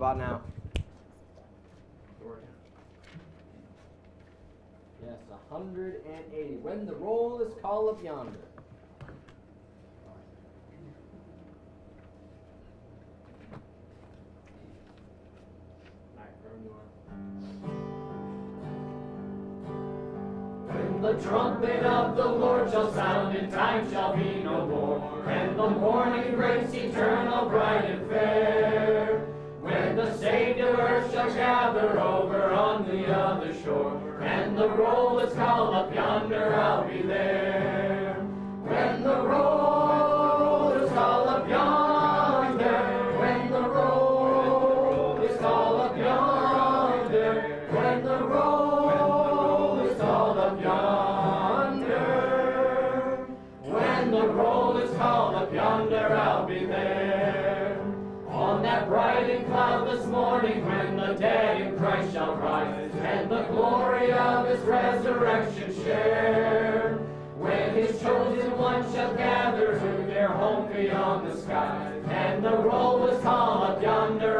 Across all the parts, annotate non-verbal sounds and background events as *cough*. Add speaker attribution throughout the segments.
Speaker 1: about now? Yes, 180. When the roll is called up yonder.
Speaker 2: When the trumpet of the Lord shall sound and time shall be no more, and the morning breaks eternal, bright and fair. The saved of earth shall gather over on the other shore, and the roll is called up yonder, I'll be there. When the roll and cloudless morning when the dead in Christ shall rise and the glory of his resurrection share. When his chosen ones shall gather to their home beyond the sky and the roll is called up yonder,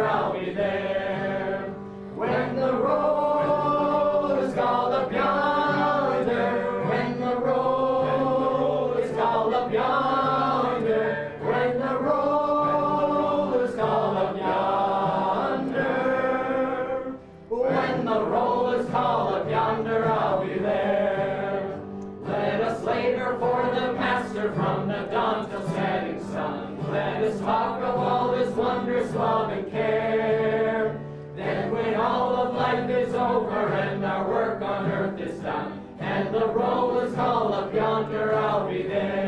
Speaker 2: and the roll is called up yonder, I'll be there.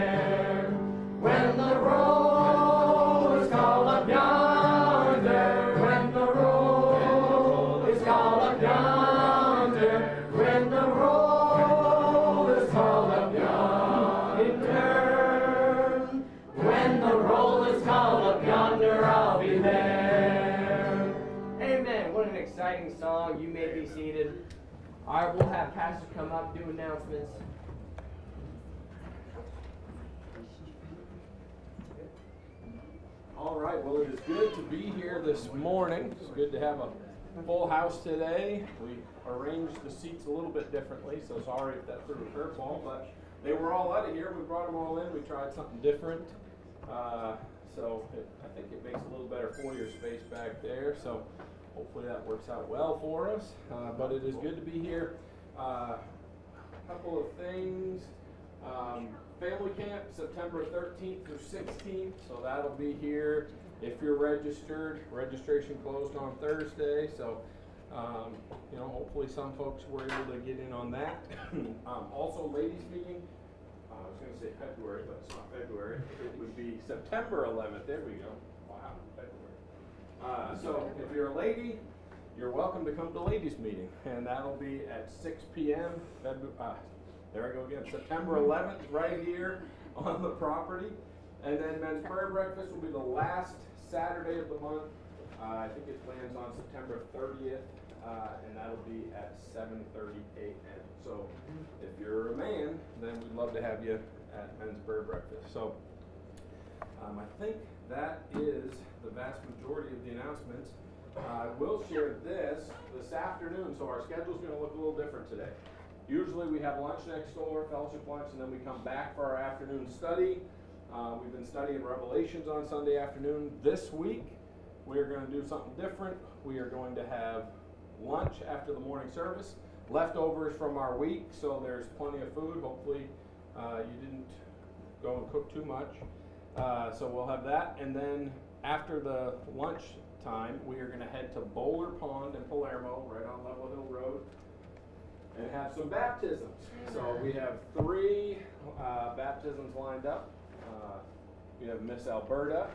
Speaker 1: All right, we'll have Pastor come up, do announcements.
Speaker 3: All right, well, it is good to be here this morning. It's good to have a full house today. We arranged the seats a little bit differently, so sorry if that threw a curveball, but they were all out of here. We brought them all in. We tried something different. Uh, so it, I think it makes a little better foyer space back there. So hopefully that works out well for us. Uh, but it is good to be here. Uh, couple of things. Um, family camp, September 13th through 16th, so that'll be here. If you're registered, registration closed on Thursday, so um, you know, hopefully some folks were able to get in on that. *coughs* um, also, ladies' meeting. Uh, I was going to say February, but it's not February. It would be September 11th. There we go. Wow, February. Uh, so if you're a lady, you're welcome to come to ladies' meeting, and that'll be at 6 p.m. Uh, there I go again, September 11th, right here on the property. And then men's prayer breakfast will be the last Saturday of the month. Uh, I think it lands on September 30th, uh, and that'll be at 7:30 a.m. So if you're a man, then we'd love to have you at men's prayer breakfast. So um, I think that is the vast majority of the announcements. Uh, I will share this this afternoon, so our schedule's going to look a little different today. Usually we have lunch next door, fellowship lunch, and then we come back for our afternoon study. Uh, we've been studying Revelations on Sunday afternoon. This week, we are going to do something different. We are going to have lunch after the morning service, leftovers from our week, so there's plenty of food. Hopefully, uh, you didn't go and cook too much. Uh, so we'll have that, and then after the lunch time, we are going to head to Bowler Pond in Palermo, right on Level Hill Road, and have some baptisms. So we have three uh, baptisms lined up. Uh, we have Miss Alberta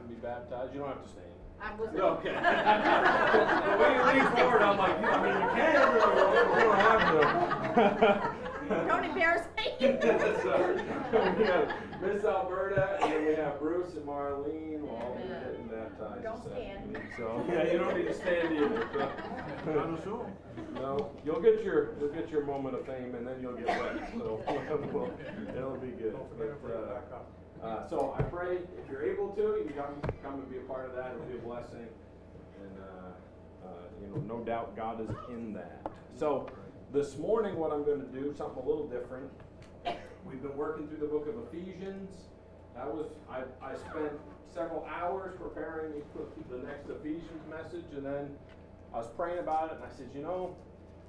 Speaker 3: going to be baptized. You don't have to stand.
Speaker 4: I was.
Speaker 3: Okay. the way you lean forward, I'm like, I mean, you can really, you don't have to.
Speaker 4: Don't embarrass me. *laughs*
Speaker 3: Sorry. we have Miss Alberta, and then we have Bruce and Marlene. We'll all be getting baptized.
Speaker 4: Don't
Speaker 3: this
Speaker 4: stand.
Speaker 3: So *laughs* yeah, you don't need to stand either. So. No, you'll get your you'll get your moment of fame, and then you'll get wet. So *laughs* we'll, it'll be good. But, uh, uh, so I pray if you're able to, you can come come and be a part of that. It'll be a blessing. And, uh, uh, you know, no doubt God is in that. So, this morning, what I'm going to do, something a little different. We've been working through the book of Ephesians. That was, I, I spent several hours preparing the next Ephesians message, and then I was praying about it, and I said, you know,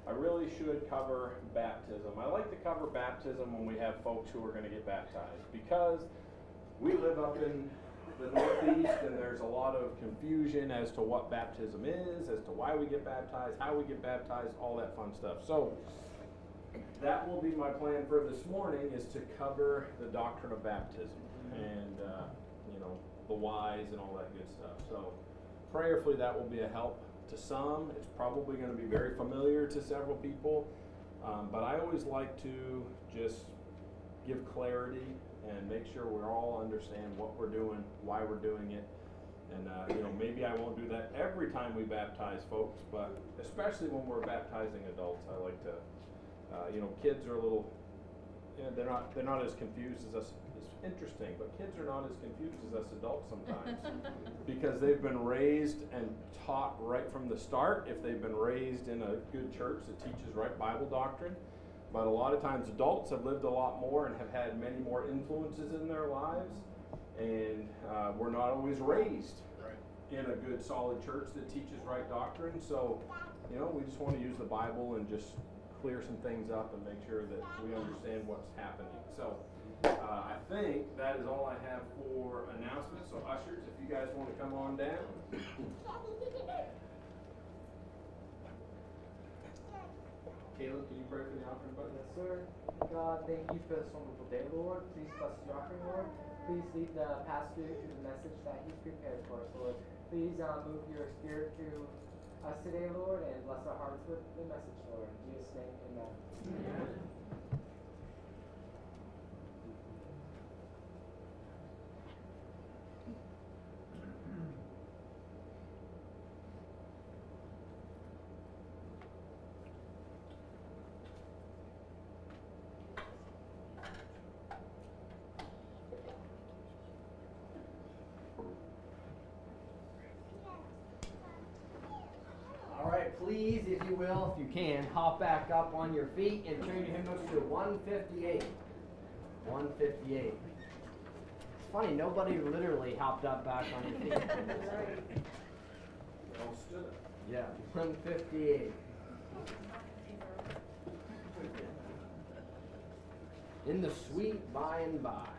Speaker 3: I really should cover baptism. I like to cover baptism when we have folks who are going to get baptized because we live up in the Northeast and there's a lot of confusion as to what baptism is, as to why we get baptized, how we get baptized, all that fun stuff. So that will be my plan for this morning is to cover the doctrine of baptism and uh, you know the whys and all that good stuff. So prayerfully that will be a help to some. It's probably going to be very familiar to several people. Um, but I always like to just give clarity and make sure we all understand what we're doing, why we're doing it. And, uh, you know, maybe I won't do that every time we baptize folks, but especially when we're baptizing adults, I like to, uh, you know, kids are a little, you know, they're not, they're not as confused as us. It's interesting, but kids are not as confused as us adults sometimes *laughs* because they've been raised and taught right from the start. If they've been raised in a good church that teaches right Bible doctrine, but a lot of times adults have lived a lot more and have had many more influences in their lives, and uh, we're not always raised in a good solid church that teaches right doctrine. So, you know, we just want to use the Bible and just clear some things up and make sure that we understand what's happening. So, uh, I think that is all I have for announcements. So, ushers, if you guys want to come on down. *laughs* Caleb, can you pray for the offering button?
Speaker 4: Yes, sir. God, thank you for this wonderful day, Lord. Please bless the offering, Lord. Please lead the pastor to the message that he's prepared for us, Lord. Please uh, move your spirit through us today, Lord, and bless our hearts with the message, Lord. In Jesus' name, amen. amen.
Speaker 2: All right, please, if you will, if you can, hop back up on your feet and turn your hymnals to 158. 158. It's funny, nobody literally hopped up back on your feet.
Speaker 3: They all stood up.
Speaker 2: yeah, 158. In the sweet by and by.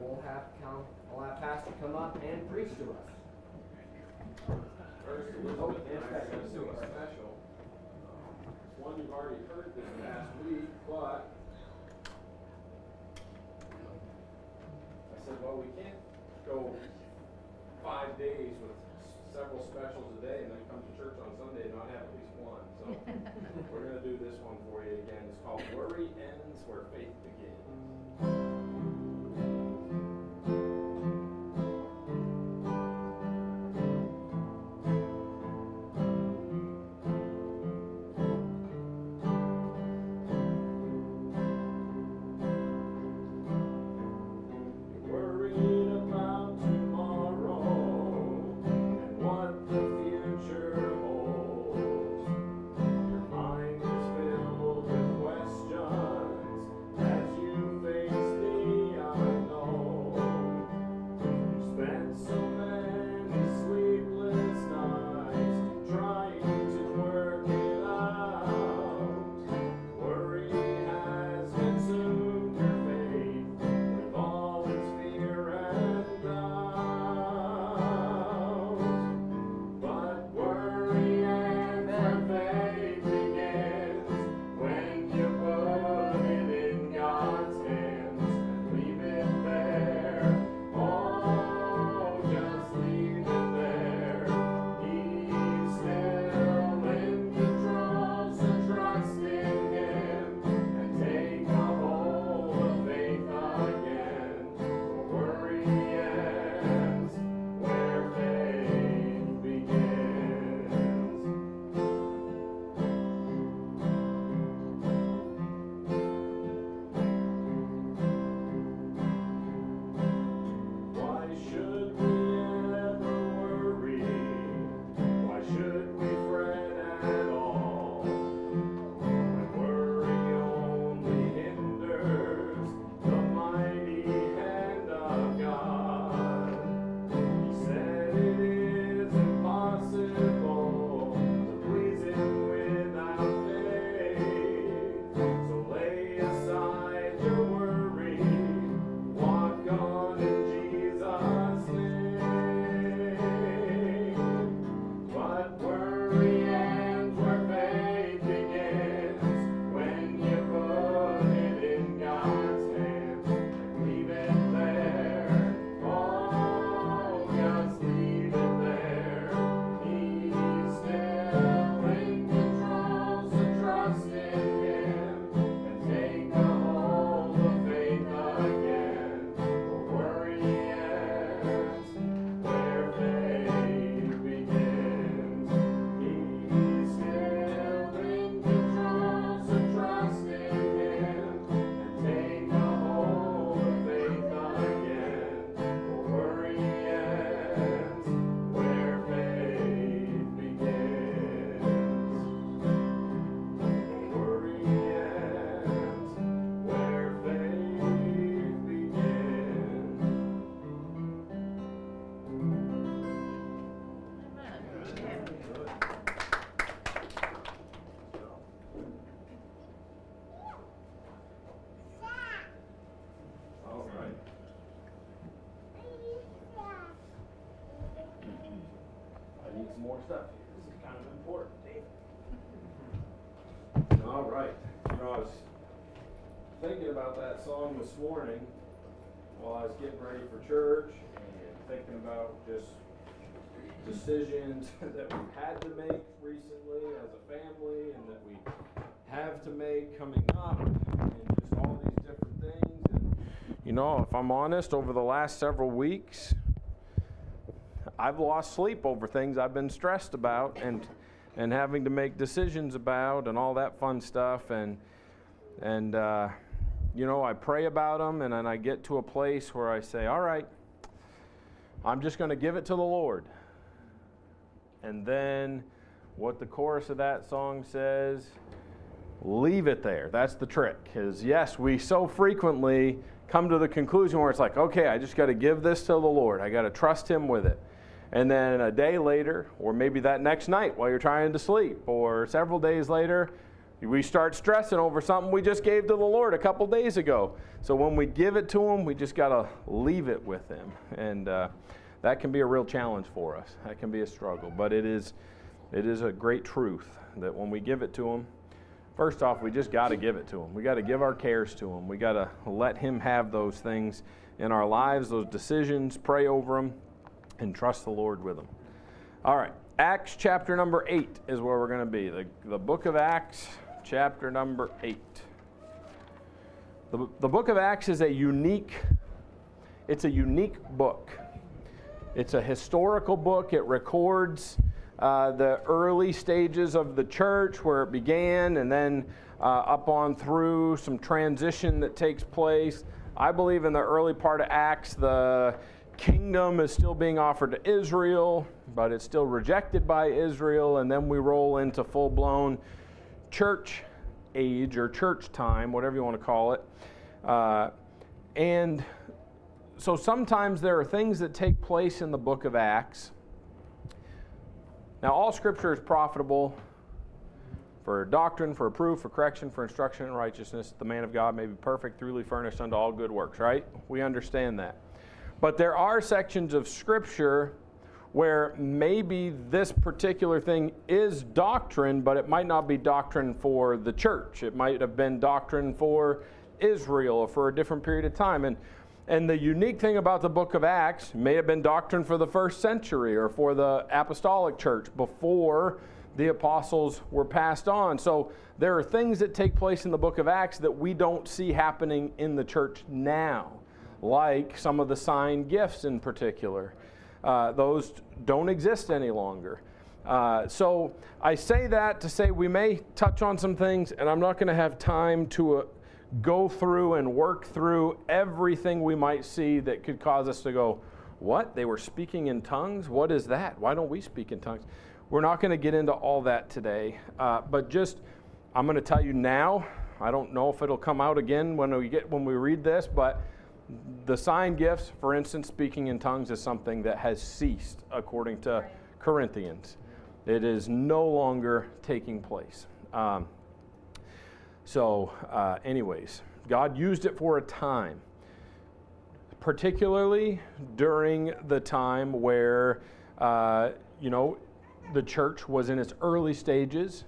Speaker 1: All right, we'll have come, we'll have Pastor come up and preach to us.
Speaker 3: First, Elizabeth and I are going to sing a special. It's one you've already heard this past week, but I said, well, we can't go five days with several specials a day and then come to church on Sunday and not have at least one. So *laughs* we're going to do this one for you again. It's called Worry Ends Where Faith stuff here. This is kind of important, Dave. All right. You know, I was thinking about that song this morning while I was getting ready for church and thinking about just decisions *laughs* that we've had to make recently as a family and that we have to make coming up and just all these different things. And, you know, if I'm honest, over the last several weeks, I've lost sleep over things I've been stressed about and and having to make decisions about and all that fun stuff and and uh, you know I pray about them and then I get to a place where I say, all right, I'm just going to give it to the Lord. And then what the chorus of that song says, leave it there. That's the trick. Is yes, we so frequently come to the conclusion where it's like, okay, I just got to give this to the Lord. I got to trust Him with it. And then a day later, or maybe that next night while you're trying to sleep, or several days later, We start stressing over something we just gave to the Lord a couple days ago. So when we give it to Him, we just got to leave it with Him. And uh, that can be a real challenge for us. That can be a struggle. But it is, it is a great truth that when we give it to Him, first off, we just got to give it to Him. We got to give our cares to Him. We got to let Him have those things in our lives, those decisions, pray over them, and trust the Lord with them. All right, Acts chapter number 8 is where we're going to be. The, the book of Acts, chapter number 8. The, the book of Acts is a unique, it's a unique book. It's a historical book. It records uh, the early stages of the church, where it began, and then uh, up on through some transition that takes place. I believe in the early part of Acts, the kingdom is still being offered to Israel, but it's still rejected by Israel, and then we roll into full blown church age or church time, whatever you want to call it. Uh, and so sometimes there are things that take place in the book of Acts now, all scripture is profitable for doctrine, for proof, for correction, for instruction in righteousness. The man of God may be perfect, truly furnished unto all good works, right? We understand that. But there are sections of scripture where maybe this particular thing is doctrine, but it might not be doctrine for the church. It might have been doctrine for Israel or for a different period of time. And and the unique thing about the book of Acts may have been doctrine for the first century or for the apostolic church before the apostles were passed on. So there are things that take place in the book of Acts that we don't see happening in the church now, like some of the sign gifts in particular. Uh, those don't exist any longer. Uh, so I say that to say we may touch on some things, and I'm not going to have time to. Uh, go through and work through everything we might see that could cause us to go, What? They were speaking in tongues? What is that? Why don't we speak in tongues? We're not going to get into all that today, uh, but just I'm going to tell you now. I don't know if it'll come out again when we get when we read this, but the sign gifts, for instance, speaking in tongues is something that has ceased according to Corinthians. It is no longer taking place. Um, so, uh, anyways, God used it for a time, particularly during the time where, uh, you know, the church was in its early stages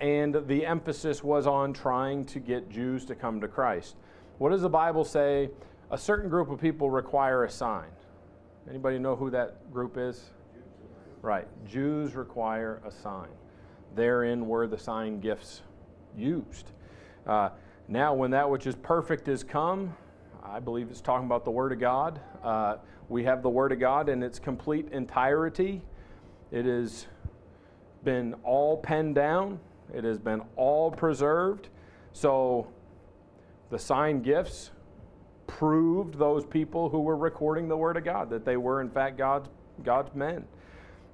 Speaker 3: and the emphasis was on trying to get Jews to come to Christ. What does the Bible say? A certain group of people require a sign. Anybody know who that group is? Right. Jews require a sign. Therein were the sign gifts used. Uh, now, when that which is perfect is come, I believe it's talking about the Word of God. Uh, we have the Word of God in its complete entirety. It has been all penned down, it has been all preserved. So, the sign gifts proved those people who were recording the Word of God that they were, in fact, God's, God's men.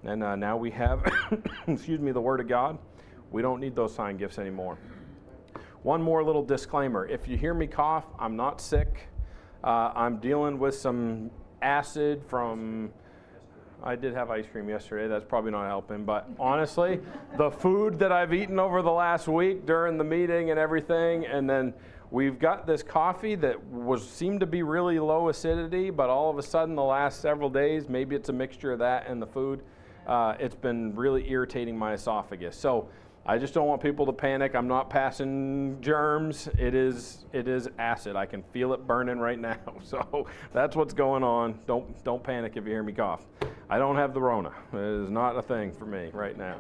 Speaker 3: And uh, now we have, *coughs* excuse me, the Word of God. We don't need those sign gifts anymore. One more little disclaimer if you hear me cough, I'm not sick. Uh, I'm dealing with some acid from. I did have ice cream yesterday. That's probably not helping. But honestly, the food that I've eaten over the last week during the meeting and everything, and then we've got this coffee that was seemed to be really low acidity, but all of a sudden the last several days, maybe it's a mixture of that and the food. Uh, it's been really irritating my esophagus. So I just don't want people to panic. I'm not passing germs. It is it is acid. I can feel it burning right now. *laughs* So that's what's going on. Don't don't panic if you hear me cough. I don't have the Rona. It is not a thing for me right now.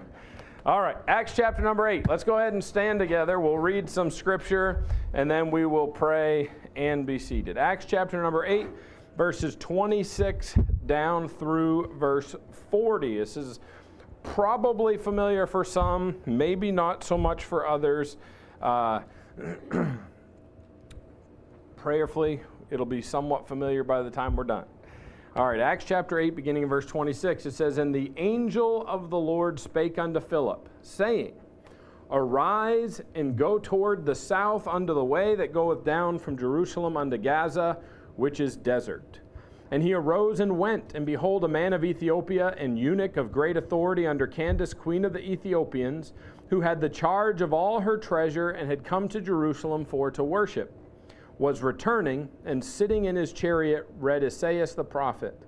Speaker 3: All right, Acts chapter number 8. Let's go ahead and stand together. We'll read some scripture and then we will pray and be seated. Acts chapter number 8 verses 26 down through verse 40. This is probably familiar for some, maybe not so much for others. Uh, *clears throat* prayerfully, it'll be somewhat familiar by the time we're done. All right, Acts chapter 8, beginning in verse 26, it says, And the angel of the Lord spake unto Philip, saying, Arise and go toward the south unto the way that goeth down from Jerusalem unto Gaza, which is desert. And he arose and went, and behold, a man of Ethiopia, an eunuch of great authority under Candace, queen of the Ethiopians, who had the charge of all her treasure and had come to Jerusalem for to worship, was returning, and sitting in his chariot read Esaias the prophet.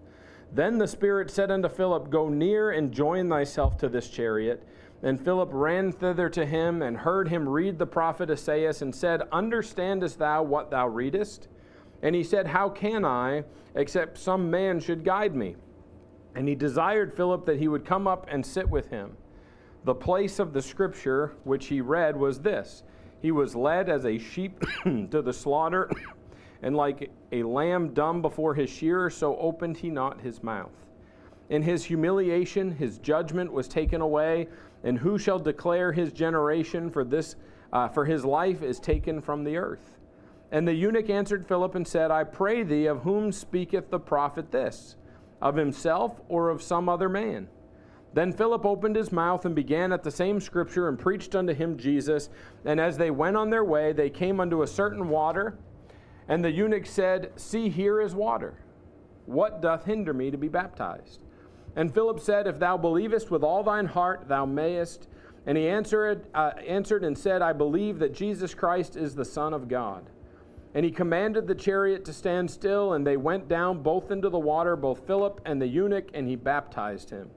Speaker 3: Then the Spirit said unto Philip, Go near and join thyself to this chariot. And Philip ran thither to him and heard him read the prophet Esaias and said, Understandest thou what thou readest? And he said, How can I, except some man should guide me? And he desired Philip that he would come up and sit with him. The place of the scripture which he read was this He was led as a sheep *coughs* to the slaughter, *coughs* and like a lamb dumb before his shearer, so opened he not his mouth. In his humiliation, his judgment was taken away, and who shall declare his generation? For this, uh, for his life is taken from the earth. And the eunuch answered Philip and said, I pray thee, of whom speaketh the prophet this? Of himself or of some other man? Then Philip opened his mouth and began at the same scripture and preached unto him Jesus. And as they went on their way, they came unto a certain water. And the eunuch said, See, here is water. What doth hinder me to be baptized? And Philip said, If thou believest with all thine heart, thou mayest. And he answered, uh, answered and said, I believe that Jesus Christ is the Son of God. And he commanded the chariot to stand still, and they went down both into the water, both Philip and the eunuch, and he baptized him.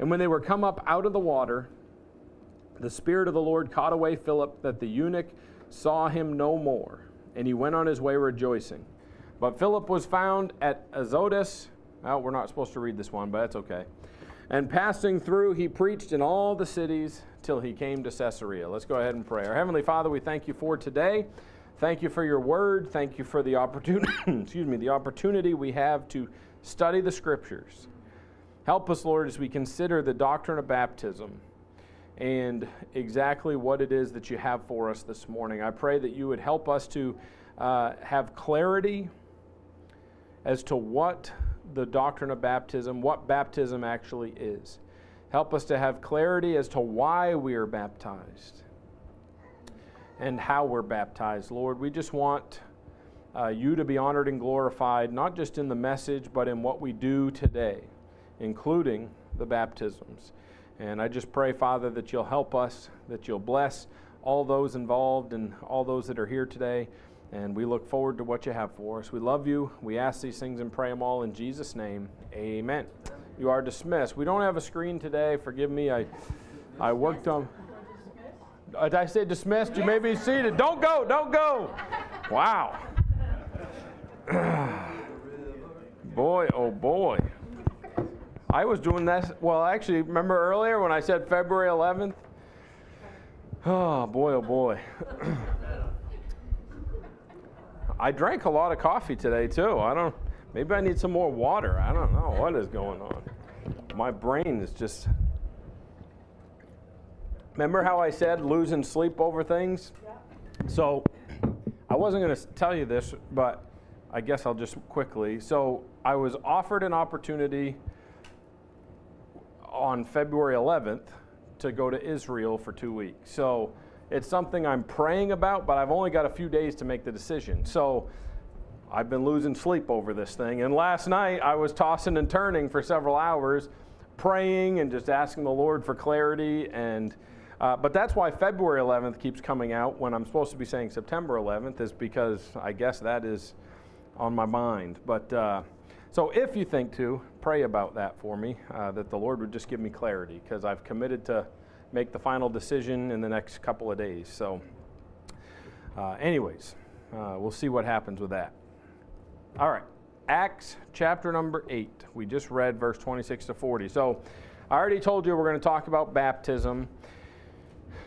Speaker 3: And when they were come up out of the water, the Spirit of the Lord caught away Philip, that the eunuch saw him no more, and he went on his way rejoicing. But Philip was found at Azotus. Well, we're not supposed to read this one, but that's okay. And passing through, he preached in all the cities till he came to Caesarea. Let's go ahead and pray. Our Heavenly Father, we thank you for today. Thank you for your word. Thank you for the opportunity, *coughs* excuse me, the opportunity we have to study the scriptures. Help us, Lord, as we consider the doctrine of baptism and exactly what it is that you have for us this morning. I pray that you would help us to uh, have clarity as to what the doctrine of baptism, what baptism actually is. Help us to have clarity as to why we are baptized and how we're baptized. Lord, we just want uh, you to be honored and glorified, not just in the message, but in what we do today, including the baptisms. And I just pray, Father, that you'll help us, that you'll bless all those involved and all those that are here today. And we look forward to what you have for us. We love you. We ask these things and pray them all in Jesus' name. Amen. You are dismissed. We don't have a screen today. Forgive me. I, I worked on. Did I say dismissed? You may be seated. Don't go. Don't go. Wow. *clears throat* boy, oh boy. I was doing that. Well, actually, remember earlier when I said February 11th? Oh, boy, oh boy. I drank a lot of coffee today, too. I don't, maybe I need some more water. I don't know what is going on. My brain is just Remember how I said losing sleep over things? Yeah. So I wasn't going to tell you this, but I guess I'll just quickly. So I was offered an opportunity on February 11th to go to Israel for two weeks. So it's something I'm praying about, but I've only got a few days to make the decision. So I've been losing sleep over this thing. And last night I was tossing and turning for several hours, praying and just asking the Lord for clarity and uh, but that's why February 11th keeps coming out when I'm supposed to be saying September 11th, is because I guess that is on my mind. But uh, so if you think to, pray about that for me, uh, that the Lord would just give me clarity, because I've committed to make the final decision in the next couple of days. So, uh, anyways, uh, we'll see what happens with that. All right. Acts chapter number 8. We just read verse 26 to 40. So I already told you we're going to talk about baptism.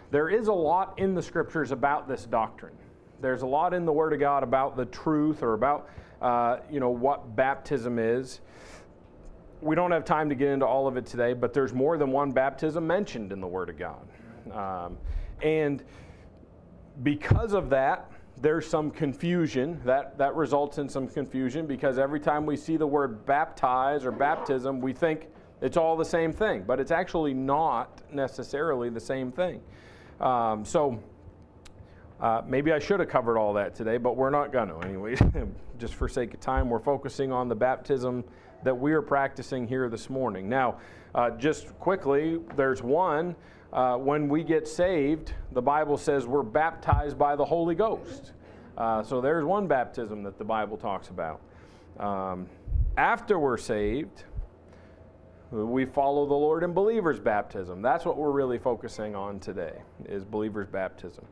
Speaker 3: There is a lot in the scriptures about this doctrine. There's a lot in the Word of God about the truth or about uh, you know what baptism is. We don't have time to get into all of it today, but there's more than one baptism mentioned in the Word of God, um, and because of that, there's some confusion that that results in some confusion because every time we see the word baptize or baptism, we think it's all the same thing, but it's actually not necessarily the same thing. Um, so uh, maybe I should have covered all that today, but we're not going to anyway. *laughs* just for sake of time, we're focusing on the baptism that we are practicing here this morning. Now, uh, just quickly, there's one. Uh, when we get saved, the Bible says we're baptized by the Holy Ghost. Uh, so there's one baptism that the Bible talks about. Um, after we're saved, we follow the Lord in believers' baptism. That's what we're really focusing on today, is believers' baptism.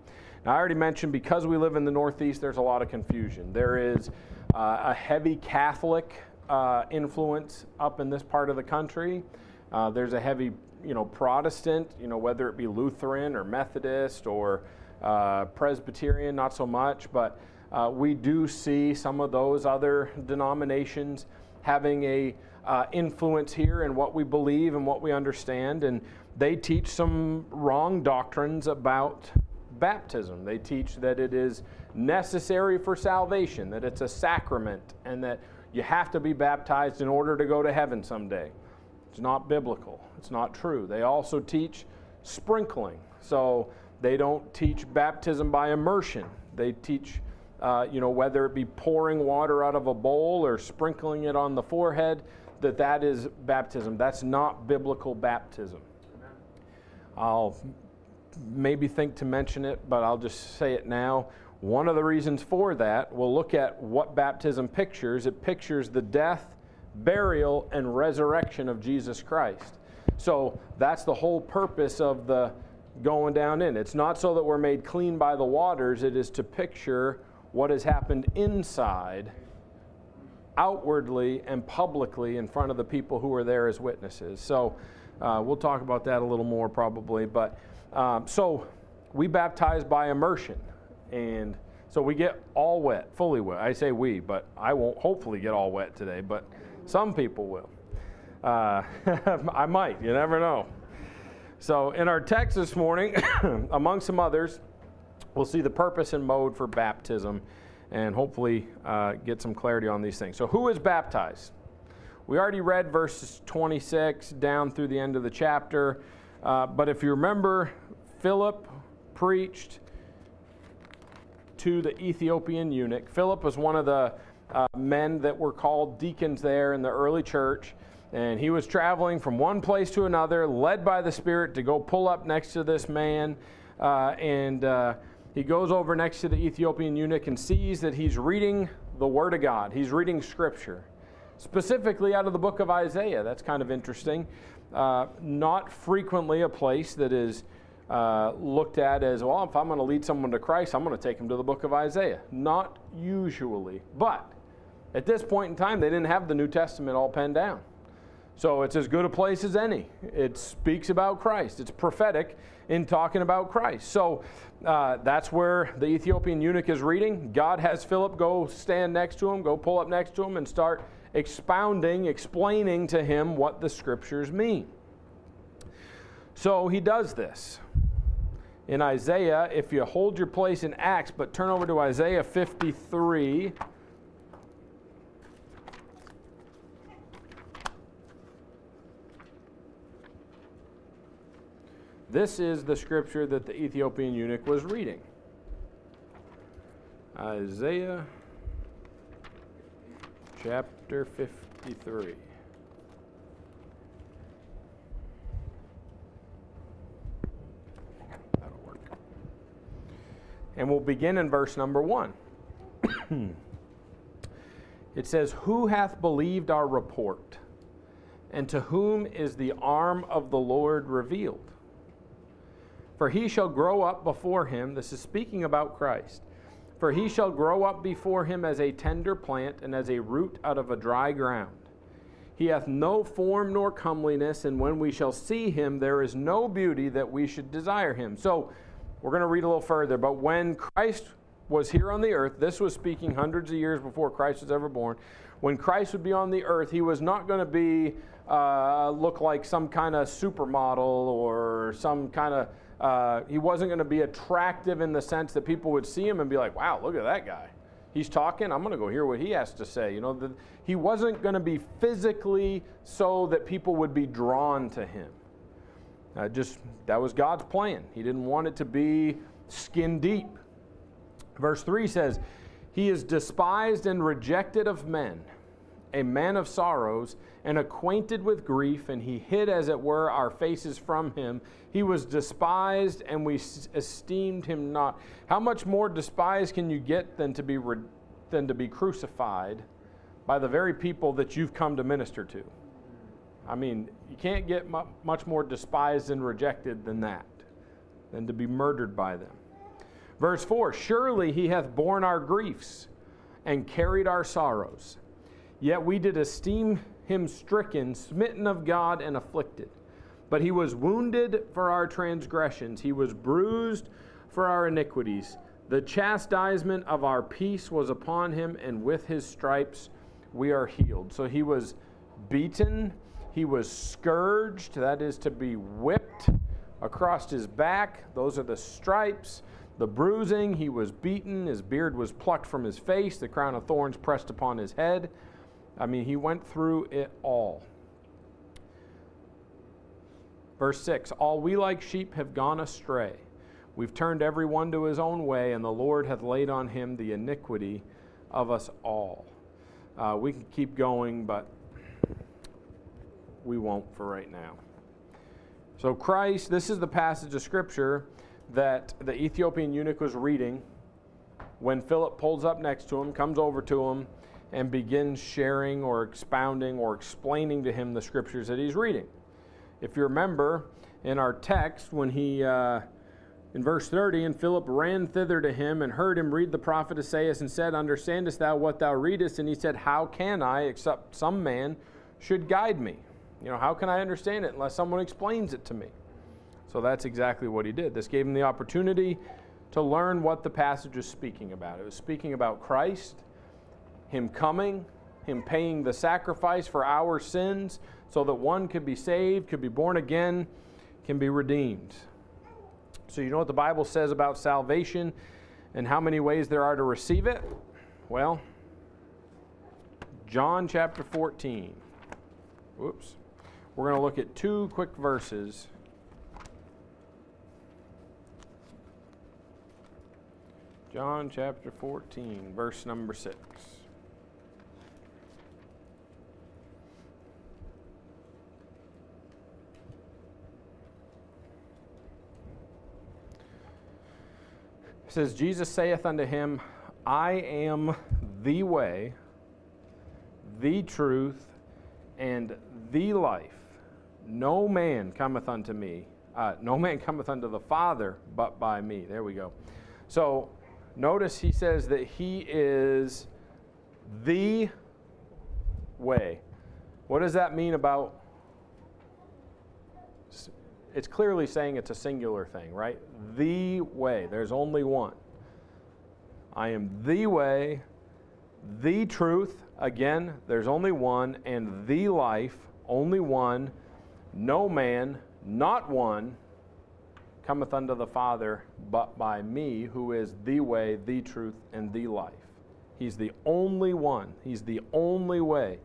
Speaker 3: Now, I already mentioned because we live in the Northeast, there's a lot of confusion. There is a heavy Catholic uh, influence up in this part of the country. Uh, there's a heavy, you know, Protestant, you know, whether it be Lutheran or Methodist or uh, Presbyterian, not so much, but uh, we do see some of those other denominations having a uh, influence here in what we believe and what we understand, and they teach some wrong doctrines about baptism. They teach that it is necessary for salvation, that it's a sacrament, and that you have to be baptized in order to go to heaven someday. It's not biblical, it's not true. They also teach sprinkling. So they don't teach baptism by immersion. They teach, uh, you know, whether it be pouring water out of a bowl or sprinkling it on the forehead, that that is baptism. That's not biblical baptism. I'll maybe think to mention it, but I'll just say it now. One of the reasons for that, we'll look at what baptism pictures. It pictures the death, burial, and resurrection of Jesus Christ. So that's the whole purpose of the going down in. It's not so that we're made clean by the waters, it is to picture what has happened inside, outwardly, and publicly in front of the people who are there as witnesses. So uh, we'll talk about that a little more probably. But um, so we baptize by immersion. And so we get all wet, fully wet. I say we, but I won't hopefully get all wet today, but some people will. Uh, *laughs* I might, you never know. So, in our text this morning, *coughs* among some others, we'll see the purpose and mode for baptism and hopefully uh, get some clarity on these things. So, who is baptized? We already read verses 26 down through the end of the chapter, uh, but if you remember, Philip preached to the Ethiopian eunuch. Philip was one of the uh, men that were called deacons there in the early church. And he was traveling from one place to another, led by the Spirit to go pull up next to this man. Uh, and uh, he goes over next to the Ethiopian eunuch and sees that he's reading the Word of God. He's reading Scripture, specifically out of the book of Isaiah. That's kind of interesting. Uh, not frequently a place that is uh, looked at as, well, if I'm going to lead someone to Christ, I'm going to take them to the book of Isaiah. Not usually. But at this point in time, they didn't have the New Testament all penned down. So it's as good a place as any. It speaks about Christ. It's prophetic in talking about Christ. So uh, that's where the Ethiopian eunuch is reading. God has Philip go stand next to him, go pull up next to him, and start expounding, explaining to him what the scriptures mean. So he does this. In Isaiah, if you hold your place in Acts, but turn over to Isaiah 53. This is the scripture that the Ethiopian eunuch was reading. Isaiah chapter 53. And we'll begin in verse number 1. *clears throat* it says, Who hath believed our report? And to whom is the arm of the Lord revealed? For he shall grow up before him. This is speaking about Christ. For he shall grow up before him as a tender plant and as a root out of a dry ground. He hath no form nor comeliness, and when we shall see him, there is no beauty that we should desire him. So we're going to read a little further. But when Christ was here on the earth, this was speaking hundreds of years before Christ was ever born. When Christ would be on the earth, he was not going to be uh, look like some kind of supermodel or some kind of uh, he wasn't going to be attractive in the sense that people would see him and be like, wow, look at that guy. He's talking. I'm going to go hear what he has to say. You know, the, he wasn't going to be physically so that people would be drawn to him. Uh, just that was God's plan. He didn't want it to be skin deep. Verse 3 says, He is despised and rejected of men, a man of sorrows, and acquainted with grief, and he hid, as it were, our faces from him. He was despised, and we esteemed him not. How much more despised can you get than to be, re- than to be crucified by the very people that you've come to minister to? I mean, you can't get mu- much more despised and rejected than that, than to be murdered by them. Verse 4 Surely he hath borne our griefs and carried our sorrows. Yet we did esteem him stricken, smitten of God, and afflicted. But he was wounded for our transgressions, he was bruised for our iniquities. The chastisement of our peace was upon him, and with his stripes we are healed. So he was beaten, he was scourged, that is to be whipped across his back. Those are the stripes the bruising, he was beaten, his beard was plucked from his face, the crown of thorns pressed upon his head. I mean, he went through it all. Verse 6 All we like sheep have gone astray. We've turned every one to his own way, and the Lord hath laid on him the iniquity of us all. Uh, we can keep going, but we won't for right now. So, Christ, this is the passage of Scripture that the Ethiopian eunuch was reading when Philip pulls up next to him, comes over to him, and begins sharing or expounding or explaining to him the scriptures that he's reading. If you remember in our text, when he, uh, in verse 30, and Philip ran thither to him and heard him read the prophet Isaiah and said, Understandest thou what thou readest? And he said, How can I, except some man should guide me? You know, how can I understand it unless someone explains it to me? So that's exactly what he did. This gave him the opportunity to learn what the passage is speaking about. It was speaking about Christ, him coming, him paying the sacrifice for our sins so that one could be saved, could be born again, can be redeemed. So, you know what the Bible says about salvation and how many ways there are to receive it? Well, John chapter 14. Whoops. We're going to look at two quick verses John chapter 14, verse number 6. It says, Jesus saith unto him, I am the way, the truth, and the life. No man cometh unto me. Uh, no man *laughs* cometh unto the Father but by me. There we go. So Notice he says that he is the way. What does that mean about? It's clearly saying it's a singular thing, right? The way. There's only one. I am the way, the truth. Again, there's only one, and the life, only one. No man, not one, cometh unto the Father but by me, who is the way, the truth, and the life. He's the only one. He's the only way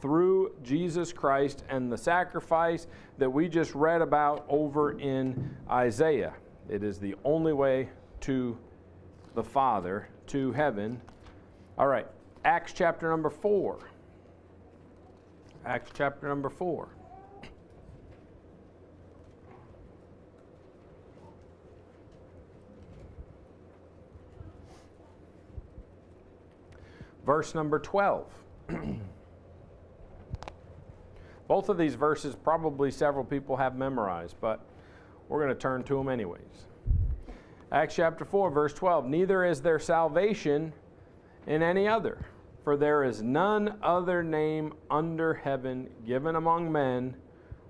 Speaker 3: through Jesus Christ and the sacrifice that we just read about over in Isaiah. It is the only way to the Father, to heaven. All right, Acts chapter number 4. Acts chapter number 4. Verse number 12. Both of these verses probably several people have memorized, but we're going to turn to them anyways. Acts chapter 4, verse 12. Neither is there salvation in any other, for there is none other name under heaven given among men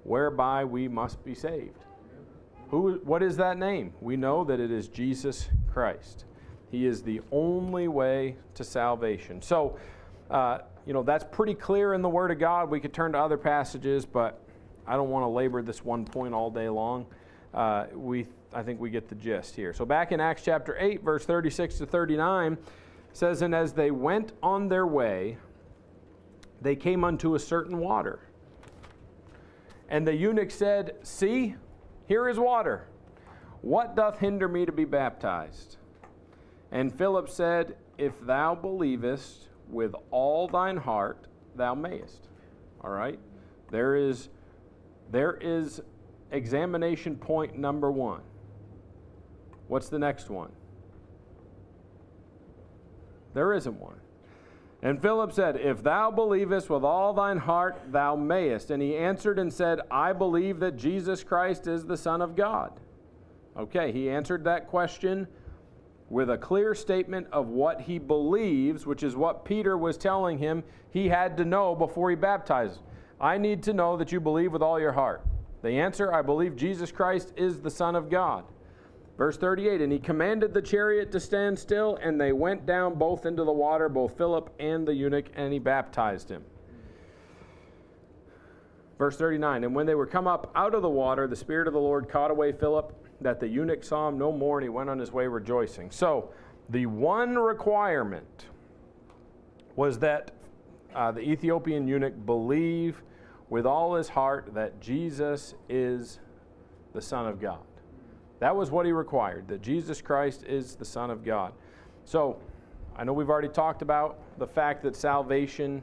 Speaker 3: whereby we must be saved. Who, what is that name? We know that it is Jesus Christ. He is the only way to salvation. So, uh, you know, that's pretty clear in the Word of God. We could turn to other passages, but I don't want to labor this one point all day long. Uh, we, I think we get the gist here. So, back in Acts chapter 8, verse 36 to 39, says, And as they went on their way, they came unto a certain water. And the eunuch said, See, here is water. What doth hinder me to be baptized? And Philip said, if thou believest with all thine heart, thou mayest. All right? There is there is examination point number 1. What's the next one? There isn't one. And Philip said, If thou believest with all thine heart, thou mayest. And he answered and said, I believe that Jesus Christ is the Son of God. Okay, he answered that question with a clear statement of what he believes, which is what Peter was telling him he had to know before he baptized. I need to know that you believe with all your heart. The answer I believe Jesus Christ is the Son of God. Verse 38 And he commanded the chariot to stand still, and they went down both into the water, both Philip and the eunuch, and he baptized him. Verse 39 And when they were come up out of the water, the Spirit of the Lord caught away Philip, that the eunuch saw him no more, and he went on his way rejoicing. So, the one requirement was that uh, the Ethiopian eunuch believe with all his heart that Jesus is the Son of God. That was what he required, that Jesus Christ is the Son of God. So, I know we've already talked about the fact that salvation,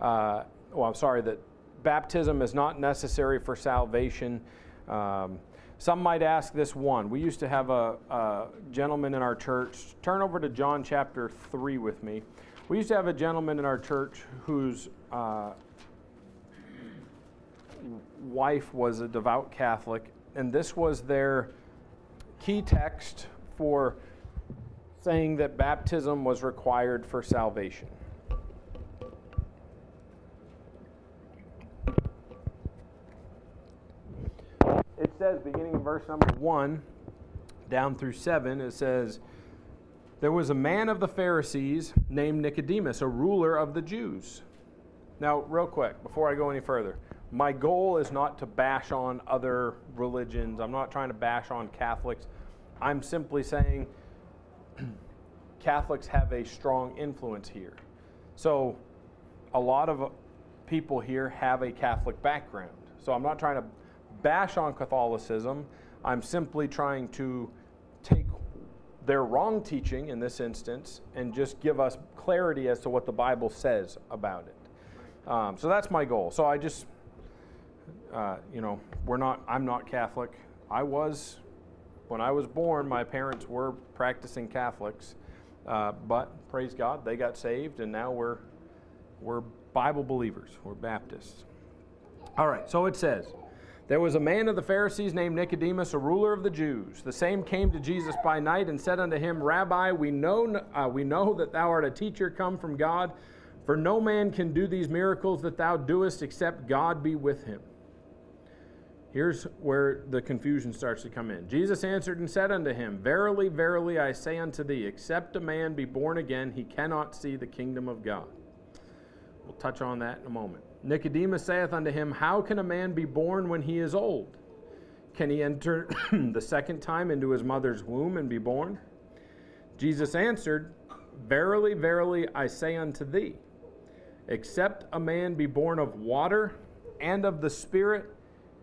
Speaker 3: uh, well, I'm sorry, that baptism is not necessary for salvation. Um, some might ask this one. We used to have a, a, gentleman in our church. Turn over to John chapter 3 with me. We used to have a gentleman in our church whose uh, wife was a devout Catholic, and this was their key text for saying that baptism was required for salvation. Says, beginning in verse number 1 down through 7, it says, There was a man of the Pharisees named Nicodemus, a ruler of the Jews. Now, real quick, before I go any further, my goal is not to bash on other religions. I'm not trying to bash on Catholics. I'm simply saying *clears throat* Catholics have a strong influence here. So, a lot of people here have a Catholic background. So, I'm not trying to bash on Catholicism. I'm simply trying to take their wrong teaching in this instance and just give us clarity as to what the Bible says about it. Um, so that's my goal. So I just uh, you know, we're not, I'm not Catholic. I was, when I was born, my parents were practicing Catholics. Uh, but praise God, they got saved, and now we're, we're Bible believers. We're Baptists. All right, so it says, There was a man of the Pharisees named Nicodemus, a ruler of the Jews. The same came to Jesus by night and said unto him, Rabbi, we know, uh, we know that thou art a teacher come from God, for no man can do these miracles that thou doest except God be with him. Here's where the confusion starts to come in. Jesus answered and said unto him, Verily, verily, I say unto thee, except a man be born again, he cannot see the kingdom of God. We'll touch on that in a moment. Nicodemus saith unto him, How can a man be born when he is old? Can he enter *clears throat* the second time into his mother's womb and be born? Jesus answered, Verily, verily, I say unto thee, except a man be born of water and of the Spirit,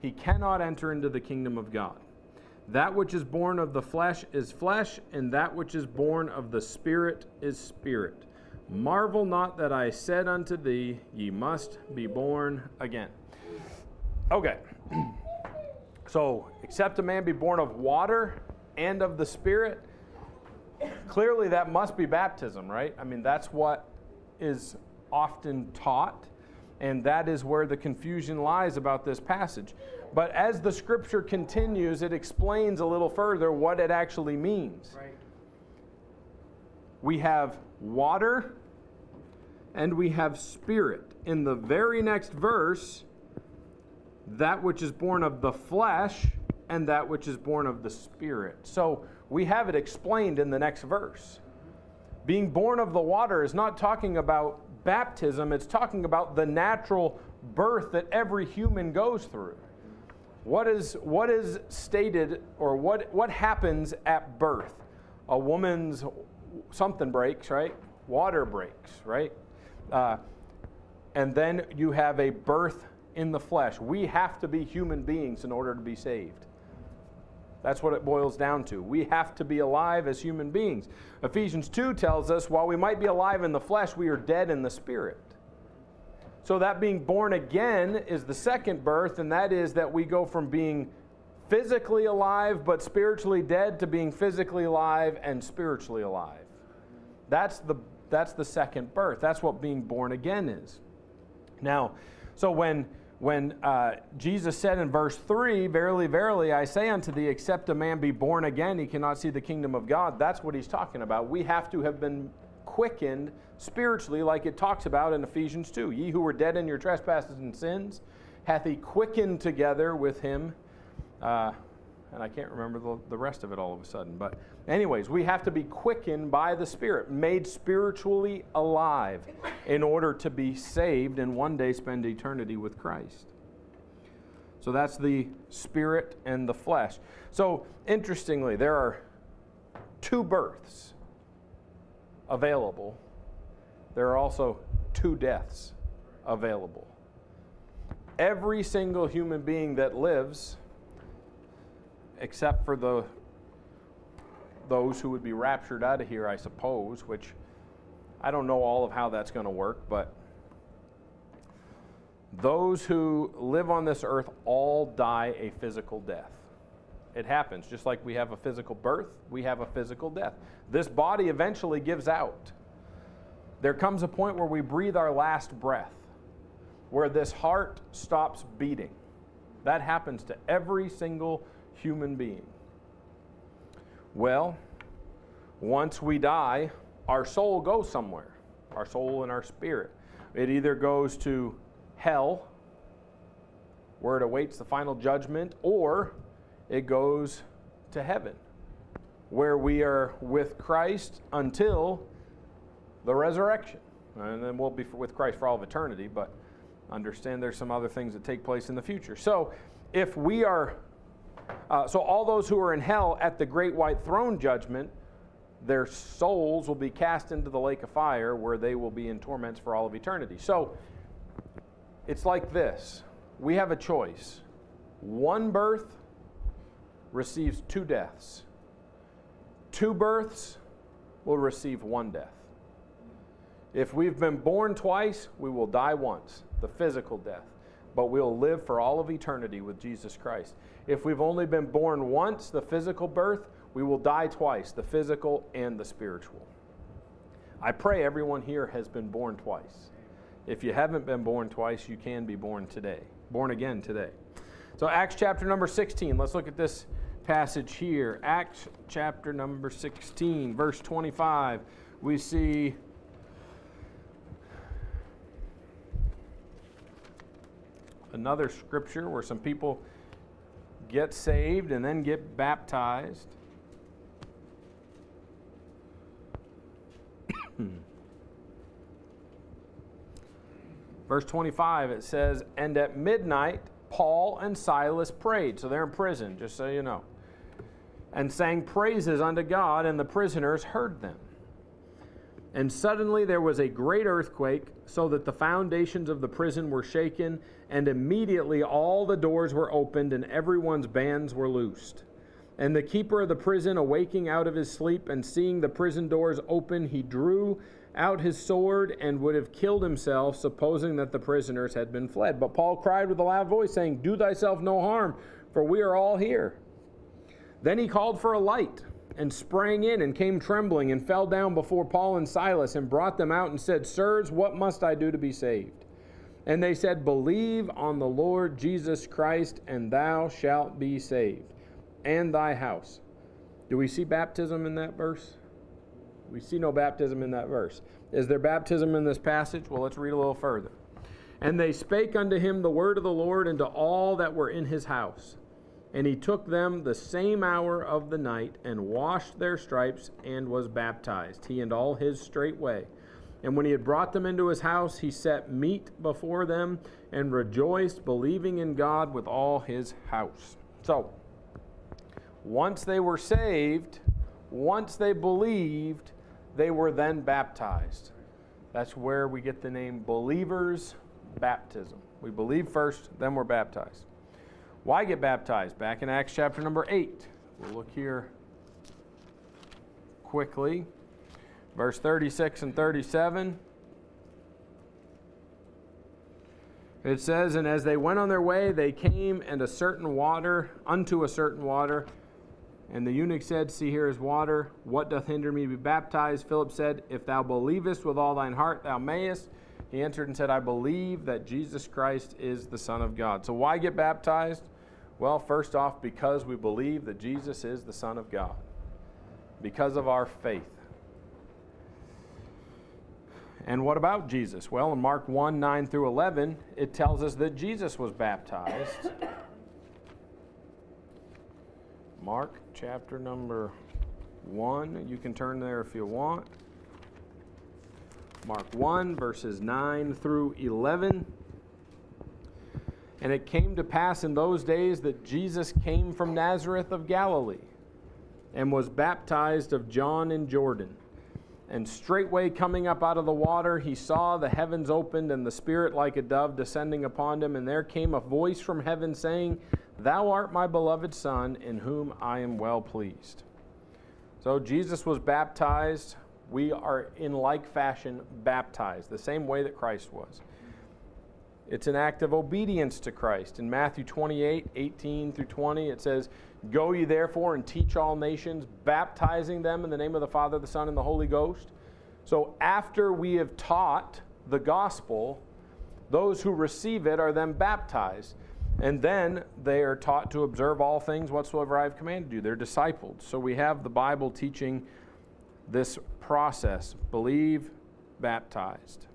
Speaker 3: he cannot enter into the kingdom of God. That which is born of the flesh is flesh, and that which is born of the Spirit is spirit. Marvel not that I said unto thee, Ye must be born again. Okay. *clears throat* so, except a man be born of water and of the Spirit, clearly that must be baptism, right? I mean, that's what is often taught and that is where the confusion lies about this passage. But as the scripture continues, it explains a little further what it actually means.
Speaker 4: Right.
Speaker 3: We have water and we have spirit. In the very next verse, that which is born of the flesh and that which is born of the spirit. So we have it explained in the next verse. Being born of the water is not talking about baptism, it's talking about the natural birth that every human goes through. What is, what is stated or what, what happens at birth? A woman's something breaks, right? Water breaks, right? Uh, and then you have a birth in the flesh. We have to be human beings in order to be saved. That's what it boils down to. We have to be alive as human beings. Ephesians 2 tells us while we might be alive in the flesh, we are dead in the spirit. So, that being born again is the second birth, and that is that we go from being physically alive but spiritually dead to being physically alive and spiritually alive. That's the, that's the second birth. That's what being born again is. Now, so when when uh, Jesus said in verse 3, Verily, verily, I say unto thee, except a man be born again, he cannot see the kingdom of God, that's what he's talking about. We have to have been quickened spiritually, like it talks about in Ephesians 2. Ye who were dead in your trespasses and sins, hath he quickened together with him. Uh, and I can't remember the, the rest of it all of a sudden. But, anyways, we have to be quickened by the Spirit, made spiritually alive in order to be saved and one day spend eternity with Christ. So that's the spirit and the flesh. So, interestingly, there are two births available, there are also two deaths available. Every single human being that lives except for the those who would be raptured out of here, I suppose, which I don't know all of how that's going to work, but those who live on this earth all die a physical death. It happens. Just like we have a physical birth, we have a physical death. This body eventually gives out. There comes a point where we breathe our last breath, where this heart stops beating. That happens to every single human being? Well, once we die, our soul goes somewhere, our soul and our spirit. It either goes to hell, where it awaits the final judgment, or it goes to heaven, where we are with Christ until the resurrection. And then we'll be with Christ for all of eternity, but understand there's some other things that take place in the future. So if we are uh, so, all those who are in hell at the great white throne judgment, their souls will be cast into the lake of fire where they will be in torments for all of eternity. So, it's like this we have a choice. One birth receives two deaths, two births will receive one death. If we've been born twice, we will die once, the physical death, but we'll live for all of eternity with Jesus Christ. If we've only been born once, the physical birth, we will die twice, the physical and the spiritual. I pray everyone here has been born twice. If you haven't been born twice, you can be born today, born again today. So, Acts chapter number 16, let's look at this passage here. Acts chapter number 16, verse 25. We see another scripture where some people get saved and then get baptized. *coughs* Verse 25, it says, And at midnight, Paul and Silas prayed. So they're in prison, just so you know. And sang praises unto God, and the prisoners heard them. And suddenly there was a great earthquake, so that the foundations of the prison were shaken, and immediately all the doors were opened, and everyone's bands were loosed. And the keeper of the prison, awaking out of his sleep and seeing the prison doors open, he drew out his sword and would have killed himself, supposing that the prisoners had been fled. But Paul cried with a loud voice, saying, Do thyself no harm, for we are all here. Then he called for a light and sprang in and came trembling and fell down before Paul and Silas and brought them out and said, Sirs, what must I do to be saved? And they said, Believe on the Lord Jesus Christ, and thou shalt be saved, and thy house. Do we see baptism in that verse? We see no baptism in that verse. Is there baptism in this passage? Well, let's read a little further. And they spake unto him the word of the Lord and to all that were in his house. And he took them the same hour of the night, and washed their stripes, and was baptized, he and all his straightway. And when he had brought them into his house, he set meat before them, and rejoiced, believing in God with all his house. So, once they were saved, once they believed, they were then baptized. That's where we get the name believers' baptism. We believe first, then we're baptized. Why get baptized? Back in Acts chapter number 8, We'll look here quickly. Verse 36 and 37. It says, And as they went on their way, they came and a certain water, unto a certain water. And the eunuch said, See, here is water. What doth hinder me to be baptized? Philip said, If thou believest with all thine heart, thou mayest. He answered and said, I believe that Jesus Christ is the Son of God. So why get baptized? Well, first off, because we believe that Jesus is the Son of God, because of our faith. And what about Jesus? Well, in Mark 1 9 through 11, it tells us that Jesus was baptized. Mark chapter number 1. You can turn there if you want. Mark 1, verses 9 through 11. And it came to pass in those days that Jesus came from Nazareth of Galilee and was baptized of John in Jordan. And straightway coming up out of the water, he saw the heavens opened and the Spirit like a dove descending upon him. And there came a voice from heaven saying, Thou art my beloved Son, in whom I am well pleased. So Jesus was baptized. We are in like fashion baptized, the same way that Christ was. It's an act of obedience to Christ. In Matthew 28 18 through 20, it says, Go ye therefore and teach all nations, baptizing them in the name of the Father, the Son, and the Holy Ghost. So after we have taught the gospel, those who receive it are then baptized. And then they are taught to observe all things whatsoever I have commanded you. They're discipled. So we have the Bible teaching this process believe, baptized.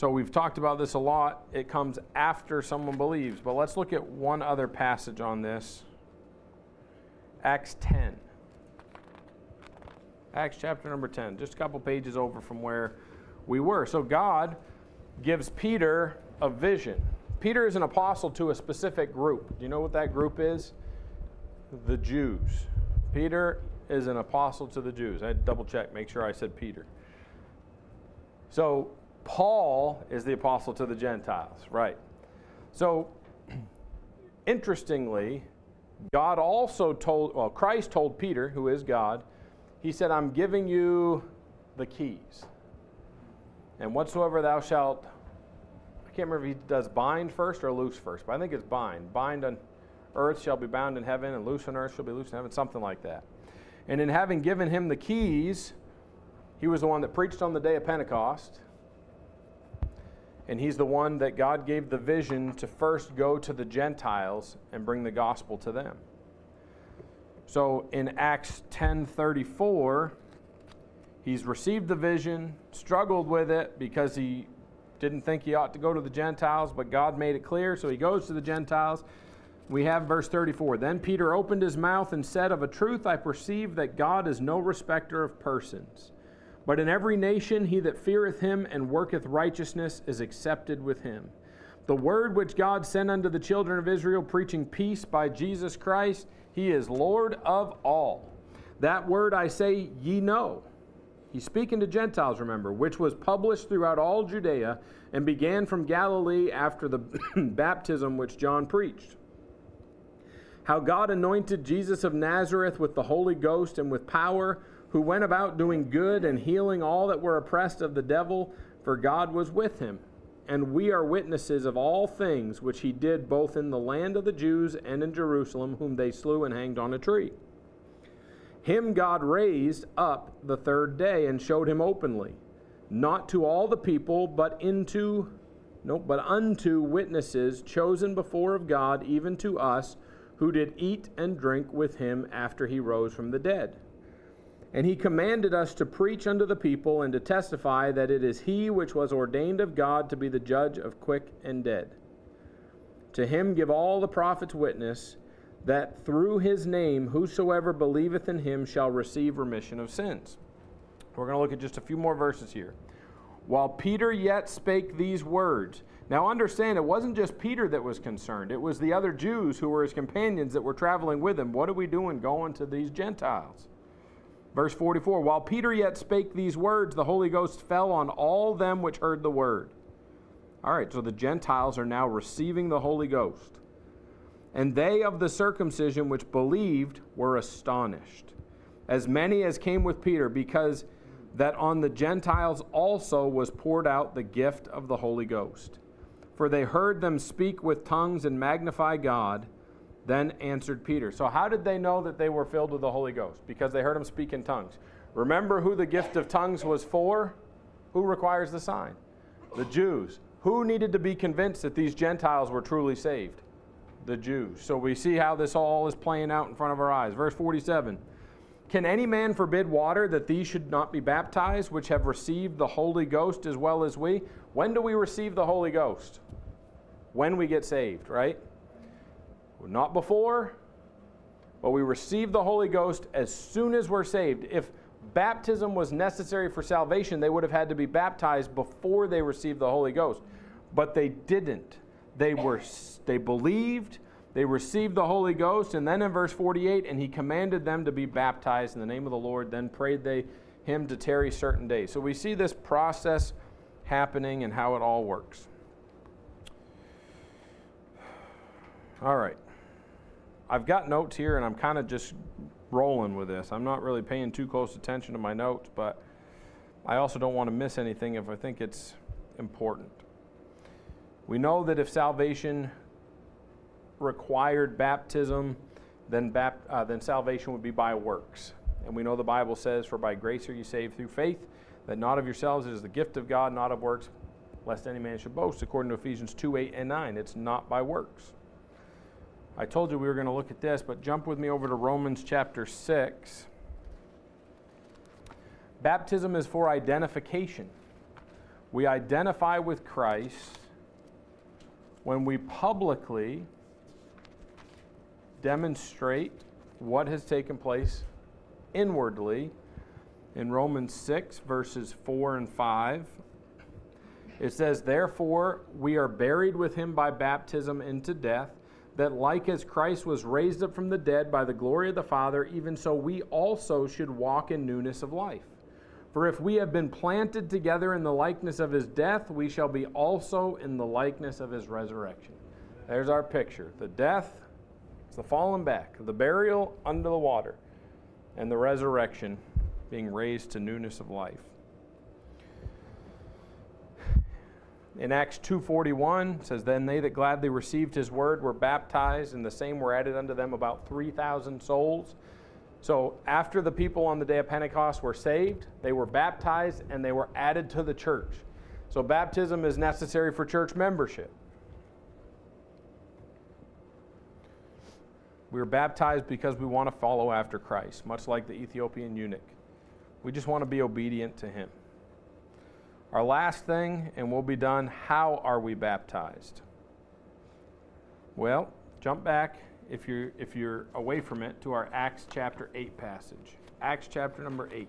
Speaker 3: So we've talked about this a lot. It comes after someone believes. But let's look at one other passage on this Acts 10. Acts chapter number 10, just a couple pages over from where we were. So God gives Peter a vision. Peter is an apostle to a specific group. Do you know what that group is? The Jews. Peter is an apostle to the Jews. I double check, make sure I said Peter. So Paul is the apostle to the Gentiles, right? So, *clears throat* interestingly, God also told, well, Christ told Peter, who is God, he said, I'm giving you the keys. And whatsoever thou shalt, I can't remember if he does bind first or loose first, but I think it's bind. Bind on earth shall be bound in heaven, and loose on earth shall be loose in heaven, something like that. And in having given him the keys, he was the one that preached on the day of Pentecost and he's the one that God gave the vision to first go to the Gentiles and bring the gospel to them. So in Acts 10:34, he's received the vision, struggled with it because he didn't think he ought to go to the Gentiles, but God made it clear, so he goes to the Gentiles. We have verse 34. Then Peter opened his mouth and said, Of a truth I perceive that God is no respecter of persons. But in every nation he that feareth him and worketh righteousness is accepted with him. The word which God sent unto the children of Israel, preaching peace by Jesus Christ, he is Lord of all. That word I say ye know. He's speaking to Gentiles, remember, which was published throughout all Judea and began from Galilee after the *coughs* baptism which John preached. How God anointed Jesus of Nazareth with the Holy Ghost and with power who went about doing good and healing all that were oppressed of the devil, for God was with him. And we are witnesses of all things which he did both in the land of the Jews and in Jerusalem, whom they slew and hanged on a tree. Him God raised up the third day and showed him openly, not to all the people, but into no, but unto witnesses chosen before of God, even to us, who did eat and drink with him after he rose from the dead. And he commanded us to preach unto the people and to testify that it is he which was ordained of God to be the judge of quick and dead. To him give all the prophets witness that through his name whosoever believeth in him shall receive remission of sins. We're going to look at just a few more verses here. While Peter yet spake these words, now understand it wasn't just Peter that was concerned, it was the other Jews who were his companions that were traveling with him. What are we doing going to these Gentiles? Verse 44 While Peter yet spake these words, the Holy Ghost fell on all them which heard the word. All right, so the Gentiles are now receiving the Holy Ghost. And they of the circumcision which believed were astonished, as many as came with Peter, because that on the Gentiles also was poured out the gift of the Holy Ghost. For they heard them speak with tongues and magnify God. Then answered Peter. So, how did they know that they were filled with the Holy Ghost? Because they heard them speak in tongues. Remember who the gift of tongues was for? Who requires the sign? The Jews. Who needed to be convinced that these Gentiles were truly saved? The Jews. So we see how this all is playing out in front of our eyes. Verse 47 Can any man forbid water that these should not be baptized, which have received the Holy Ghost as well as we? When do we receive the Holy Ghost? When we get saved, right? Not before, but we receive the Holy Ghost as soon as we're saved. If baptism was necessary for salvation, they would have had to be baptized before they received the Holy Ghost. But they didn't. They were they believed, they received the Holy Ghost, and then in verse 48, and he commanded them to be baptized in the name of the Lord, then prayed they him to tarry certain days. So we see this process happening and how it all works. All right. I've got notes here and I'm kind of just rolling with this. I'm not really paying too close attention to my notes, but I also don't want to miss anything if I think it's important. We know that if salvation required baptism, then, bap- uh, then salvation would be by works. And we know the Bible says, For by grace are you saved through faith, that not of yourselves it is the gift of God, not of works, lest any man should boast, according to Ephesians 2 8 and 9. It's not by works. I told you we were going to look at this, but jump with me over to Romans chapter 6. Baptism is for identification. We identify with Christ when we publicly demonstrate what has taken place inwardly in Romans 6, verses 4 and 5. It says, Therefore, we are buried with him by baptism into death that like as Christ was raised up from the dead by the glory of the Father, even so we also should walk in newness of life. For if we have been planted together in the likeness of his death, we shall be also in the likeness of his resurrection. There's our picture. The death, it's the falling back, the burial under the water, and the resurrection being raised to newness of life. In Acts 2:41 says then they that gladly received his word were baptized and the same were added unto them about 3000 souls. So after the people on the day of Pentecost were saved, they were baptized and they were added to the church. So baptism is necessary for church membership. We are baptized because we want to follow after Christ, much like the Ethiopian eunuch. We just want to be obedient to him. Our last thing, and we'll be done how are we baptized? Well, jump back if you're, if you're away from it to our Acts chapter 8 passage. Acts chapter number 8,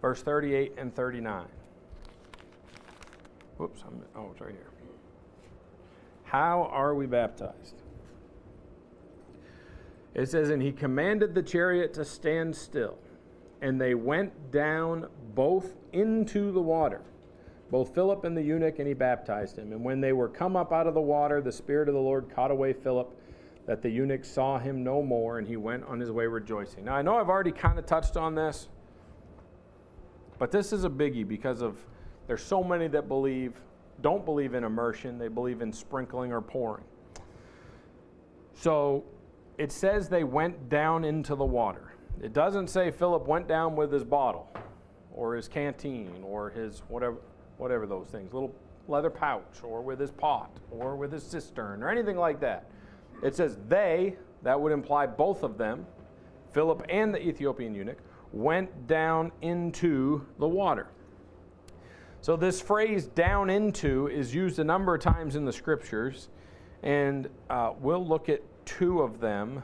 Speaker 3: verse 38 and 39. Whoops, I'm, oh, it's right here. How are we baptized? It says, And he commanded the chariot to stand still and they went down both into the water, both Philip and the eunuch, and he baptized him. And when they were come up out of the water, the Spirit of the Lord caught away Philip, that the eunuch saw him no more, and he went on his way rejoicing. Now, I know I've already kind of touched on this, but this is a biggie because of there's so many that believe don't believe in immersion, they believe in sprinkling or pouring. So it says they went down into the water. It doesn't say Philip went down with his bottle or his canteen or his whatever, whatever those things, little leather pouch or with his pot or with his cistern or anything like that. It says they, that would imply both of them, Philip and the Ethiopian eunuch, went down into the water. So, this phrase down into is used a number of times in the scriptures, and uh, we'll look at two of them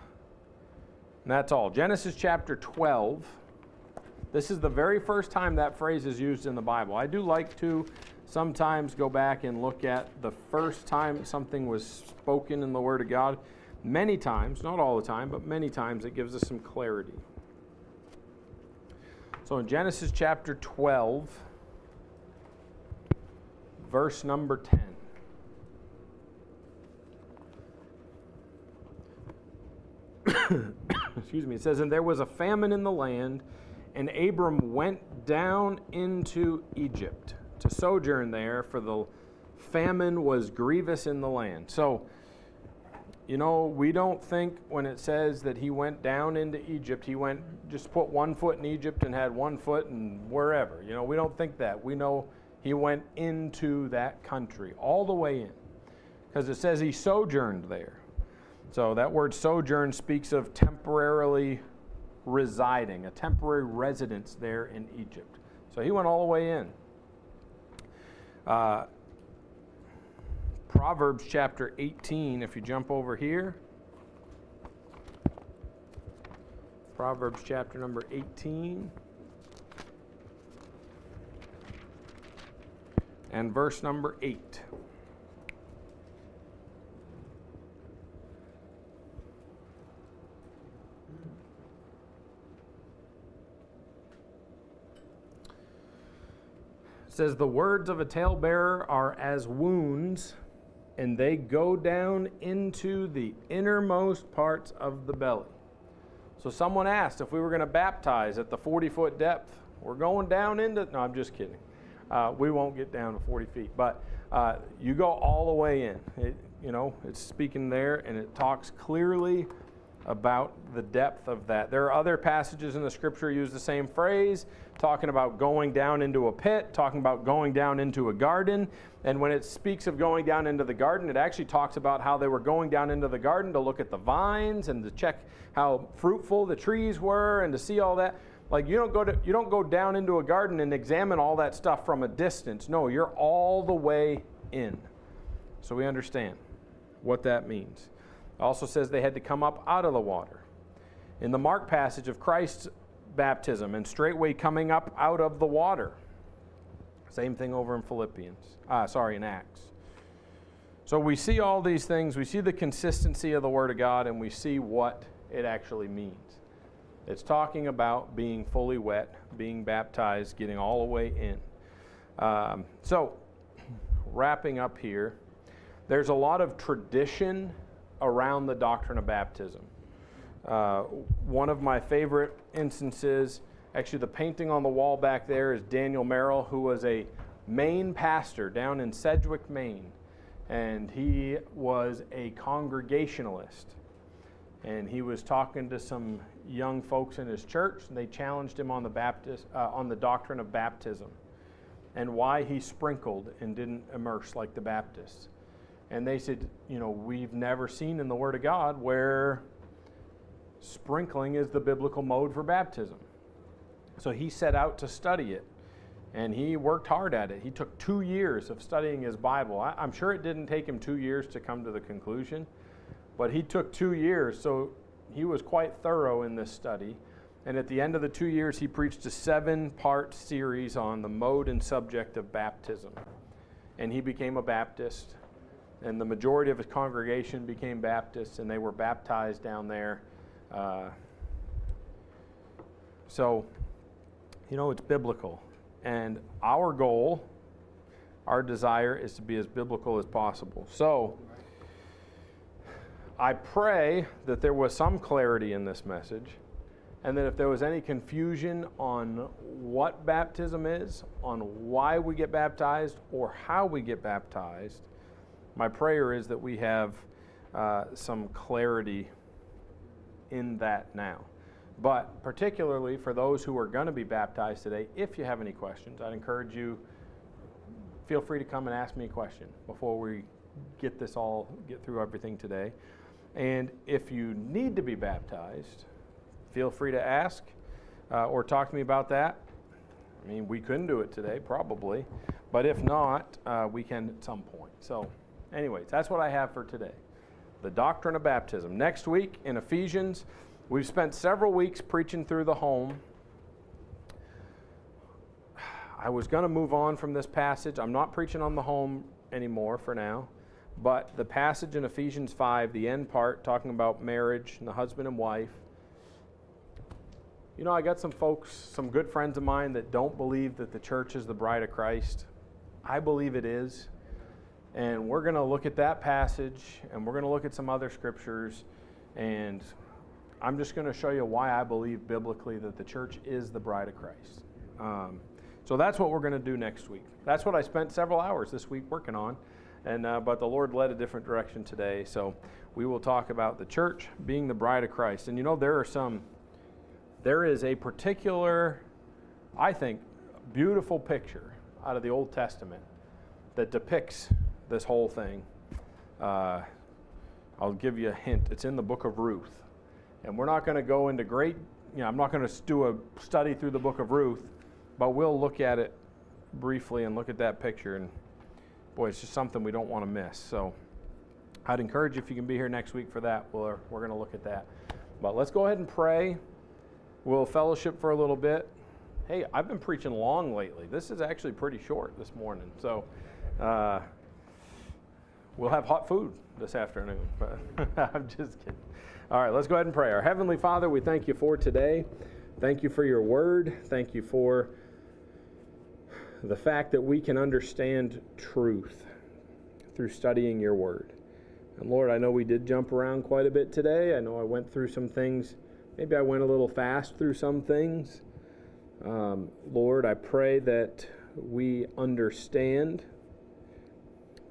Speaker 3: and that's all. Genesis chapter 12. This is the very first time that phrase is used in the Bible. I do like to sometimes go back and look at the first time something was spoken in the Word of God. Many times, not all the time, but many times, it gives us some clarity. So in Genesis chapter 12, verse number 10. *coughs* *laughs* excuse me, it says, And there was a famine in the land, and Abram went down into Egypt to sojourn there, for the famine was grievous in the land. So, you know, we don't think when it says that he went down into Egypt, he went just put one foot in Egypt and had one foot and wherever. You know, we don't think that. We know he went into that country, all the way in. Because it says he sojourned there. So that word sojourn speaks of temporarily residing, a temporary residence there in Egypt. So he went all the way in. Uh, Proverbs chapter 18, if you jump over here. Proverbs chapter number 18. And verse number 8. Says the words of a talebearer are as wounds and they go down into the innermost parts of the belly. So someone asked if we were going to baptize at the 40 foot depth we're going down into no i'm just kidding. Uh, we won't get down to 40 feet but uh, you go all the way in. It, you know it's speaking there and it talks clearly about the depth of that. There are other passages in the scripture use the same phrase, talking about going down into a pit, talking about going down into a garden. And when it speaks of going down into the garden, it actually talks about how they were going down into the garden to look at the vines and to check how fruitful the trees were and to see all that. Like you don't go to you don't go down into a garden and examine all that stuff from a distance. No, you're all the way in. So we understand what that means also says they had to come up out of the water. In the Mark passage of Christ's baptism and straightway coming up out of the water. Same thing over in Philippians. Ah, sorry, in Acts. So we see all these things. We see the consistency of the Word of God and we see what it actually means. It's talking about being fully wet, being baptized, getting all the way in. Um, so, wrapping up here, there's a lot of tradition around the doctrine of baptism. Uh, one of my favorite instances, actually, the painting on the wall back there is Daniel Merrill, who was a Maine pastor down in Sedgwick, Maine. And he was a congregationalist. And he was talking to some young folks in his church, and they challenged him on the, Baptist, uh, on the doctrine of baptism and why he sprinkled and didn't immerse like the Baptists. And they said, you know, we've never seen in the Word of God where sprinkling is the biblical mode for baptism. So he set out to study it. And he worked hard at it. He took two years of studying his Bible. I, am sure it didn't take him two years to come to the conclusion, but he took two years. So he was quite thorough in this study. And at the end of the two years, he preached a seven part series on the mode and subject of baptism. And he became a Baptist and the majority of his congregation became Baptists, and they were baptized down there. Uh, so, you know, it's biblical. And our goal, our desire, is to be as biblical as possible. So, I pray that there was some clarity in this message, and that if there was any confusion on what baptism is, on why we get baptized, or how we get baptized, my prayer is that we have uh, some clarity in that now. But particularly for those who are going to be baptized today, if you have any questions, I'd encourage you feel free to come and ask me a question before we get this all get through everything today. And if you need to be baptized, feel free to ask uh, or talk to me about that. I mean, we couldn't do it today, probably, but if not, uh, we can at some point. So. Anyways, that's what I have for today the doctrine of baptism. Next week in Ephesians, we've spent several weeks preaching through the home. I was going to move on from this passage. I'm not preaching on the home anymore for now. But the passage in Ephesians 5, the end part, talking about marriage and the husband and wife. You know, I got some folks, some good friends of mine that don't believe that the church is the bride of Christ. I believe it is. And we're going to look at that passage and we're going to look at some other scriptures. And I'm just going to show you why I believe biblically that the church is the bride of Christ. Um, so that's what we're going to do next week. That's what I spent several hours this week working on, and uh, but the Lord led a different direction today. So we will talk about the church being the bride of Christ. And you know there are some, there is a particular, I think, beautiful picture out of the Old Testament that depicts this whole thing. Uh, I'll give you a hint. It's in the book of Ruth. And we're not going to go into great, you know, I'm not going to do a study through the book of Ruth, but we'll look at it briefly and look at that picture. And boy, it's just something we don't want to miss. So I'd encourage you if you can be here next week for that. We're, we're going to look at that. But let's go ahead and pray. We'll fellowship for a little bit. Hey, I've been preaching long lately. This is actually pretty short this morning. So, uh, we'll have hot food this afternoon. *laughs* I'm just kidding. All right, let's go ahead and pray. Our Heavenly Father, we thank you for today. Thank you for your word. Thank you for the fact that we can understand truth through studying your word. And Lord, I know we did jump around quite a bit today. I know I went through some things. Maybe I went a little fast through some things. Um, Lord, I pray that we understand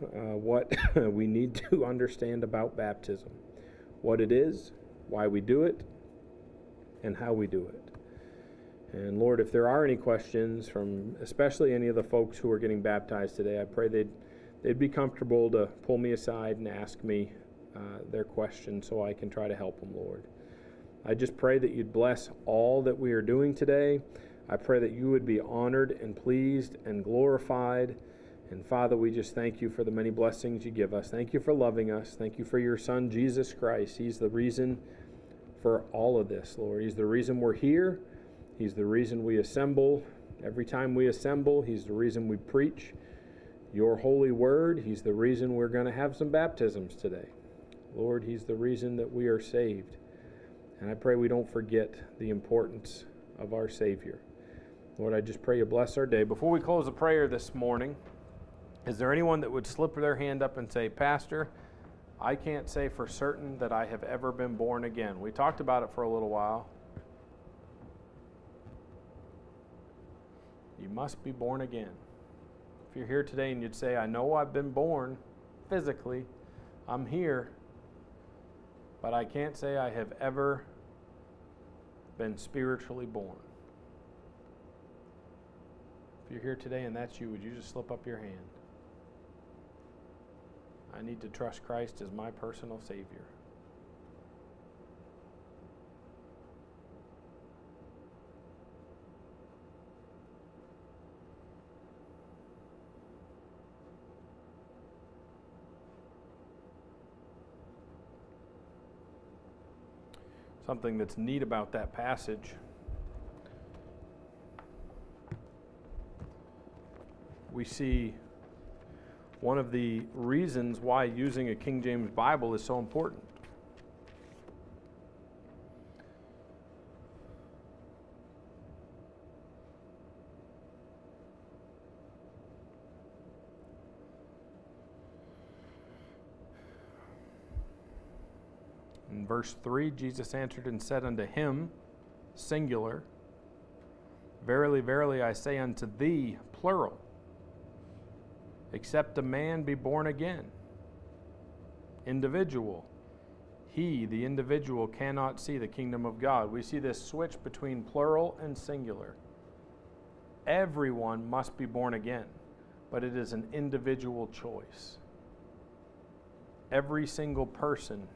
Speaker 3: uh, what *laughs* we need to understand about baptism what it is, why we do it, and how we do it. And Lord, if there are any questions from especially any of the folks who are getting baptized today, I pray they'd, they'd be comfortable to pull me aside and ask me uh, their questions so I can try to help them, Lord. I just pray that you'd bless all that we are doing today. I pray that you would be honored and pleased and glorified. And Father, we just thank you for the many blessings you give us. Thank you for loving us. Thank you for your Son, Jesus Christ. He's the reason for all of this, Lord. He's the reason we're here. He's the reason we assemble. Every time we assemble, He's the reason we preach your holy word. He's the reason we're going to have some baptisms today. Lord, He's the reason that we are saved. And I pray we don't forget the importance of our Savior. Lord, I just pray you bless our day. Before we close the prayer this morning, is there anyone that would slip their hand up and say, Pastor, I can't say for certain that I have ever been born again? We talked about it for a little while. You must be born again. If you're here today and you'd say, I know I've been born physically, I'm here, but I can't say I have ever been spiritually born. If you're here today and that's you, would you just slip up your hand? I need to trust Christ as my personal Savior. Something that's neat about that passage. We see one of the reasons why using a King James Bible is so important. In verse 3, Jesus answered and said unto him, singular, Verily, verily, I say unto thee, plural except a man be born again. Individual. He, the individual, cannot see the kingdom of God. We see this switch between plural and singular. Everyone must be born again, but it is an individual choice. Every single person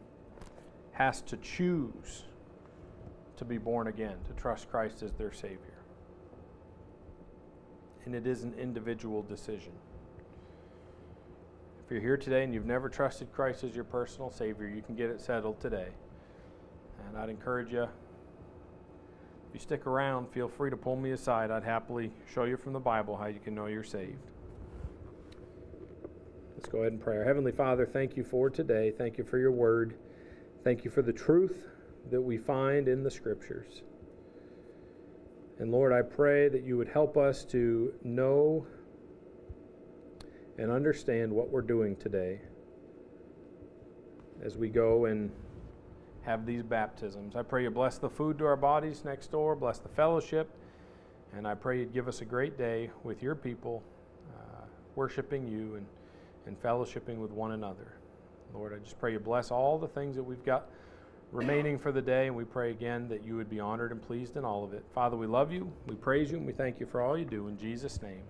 Speaker 3: has to choose to be born again, to trust Christ as their Savior. And it is an individual decision. If you're here today and you've never trusted Christ as your personal Savior, you can get it settled today. And I'd encourage you, if you stick around, feel free to pull me aside. I'd happily show you from the Bible how you can know you're saved. Let's go ahead and pray. Our Heavenly Father, thank you for today. Thank you for your word. Thank you for the truth that we find in the Scriptures. And Lord, I pray that you would help us to know and understand what we're doing today as we go and have these baptisms. I pray you bless the food to our bodies next door, bless the fellowship, and I pray you'd give us a great day with your people, uh, worshiping you and, and fellowshipping with one another. Lord, I just pray you bless all the things that we've got remaining for the day, and we pray again that you would be honored and pleased in all of it. Father, we love you, we praise you, and we thank you for all you do. In Jesus' name,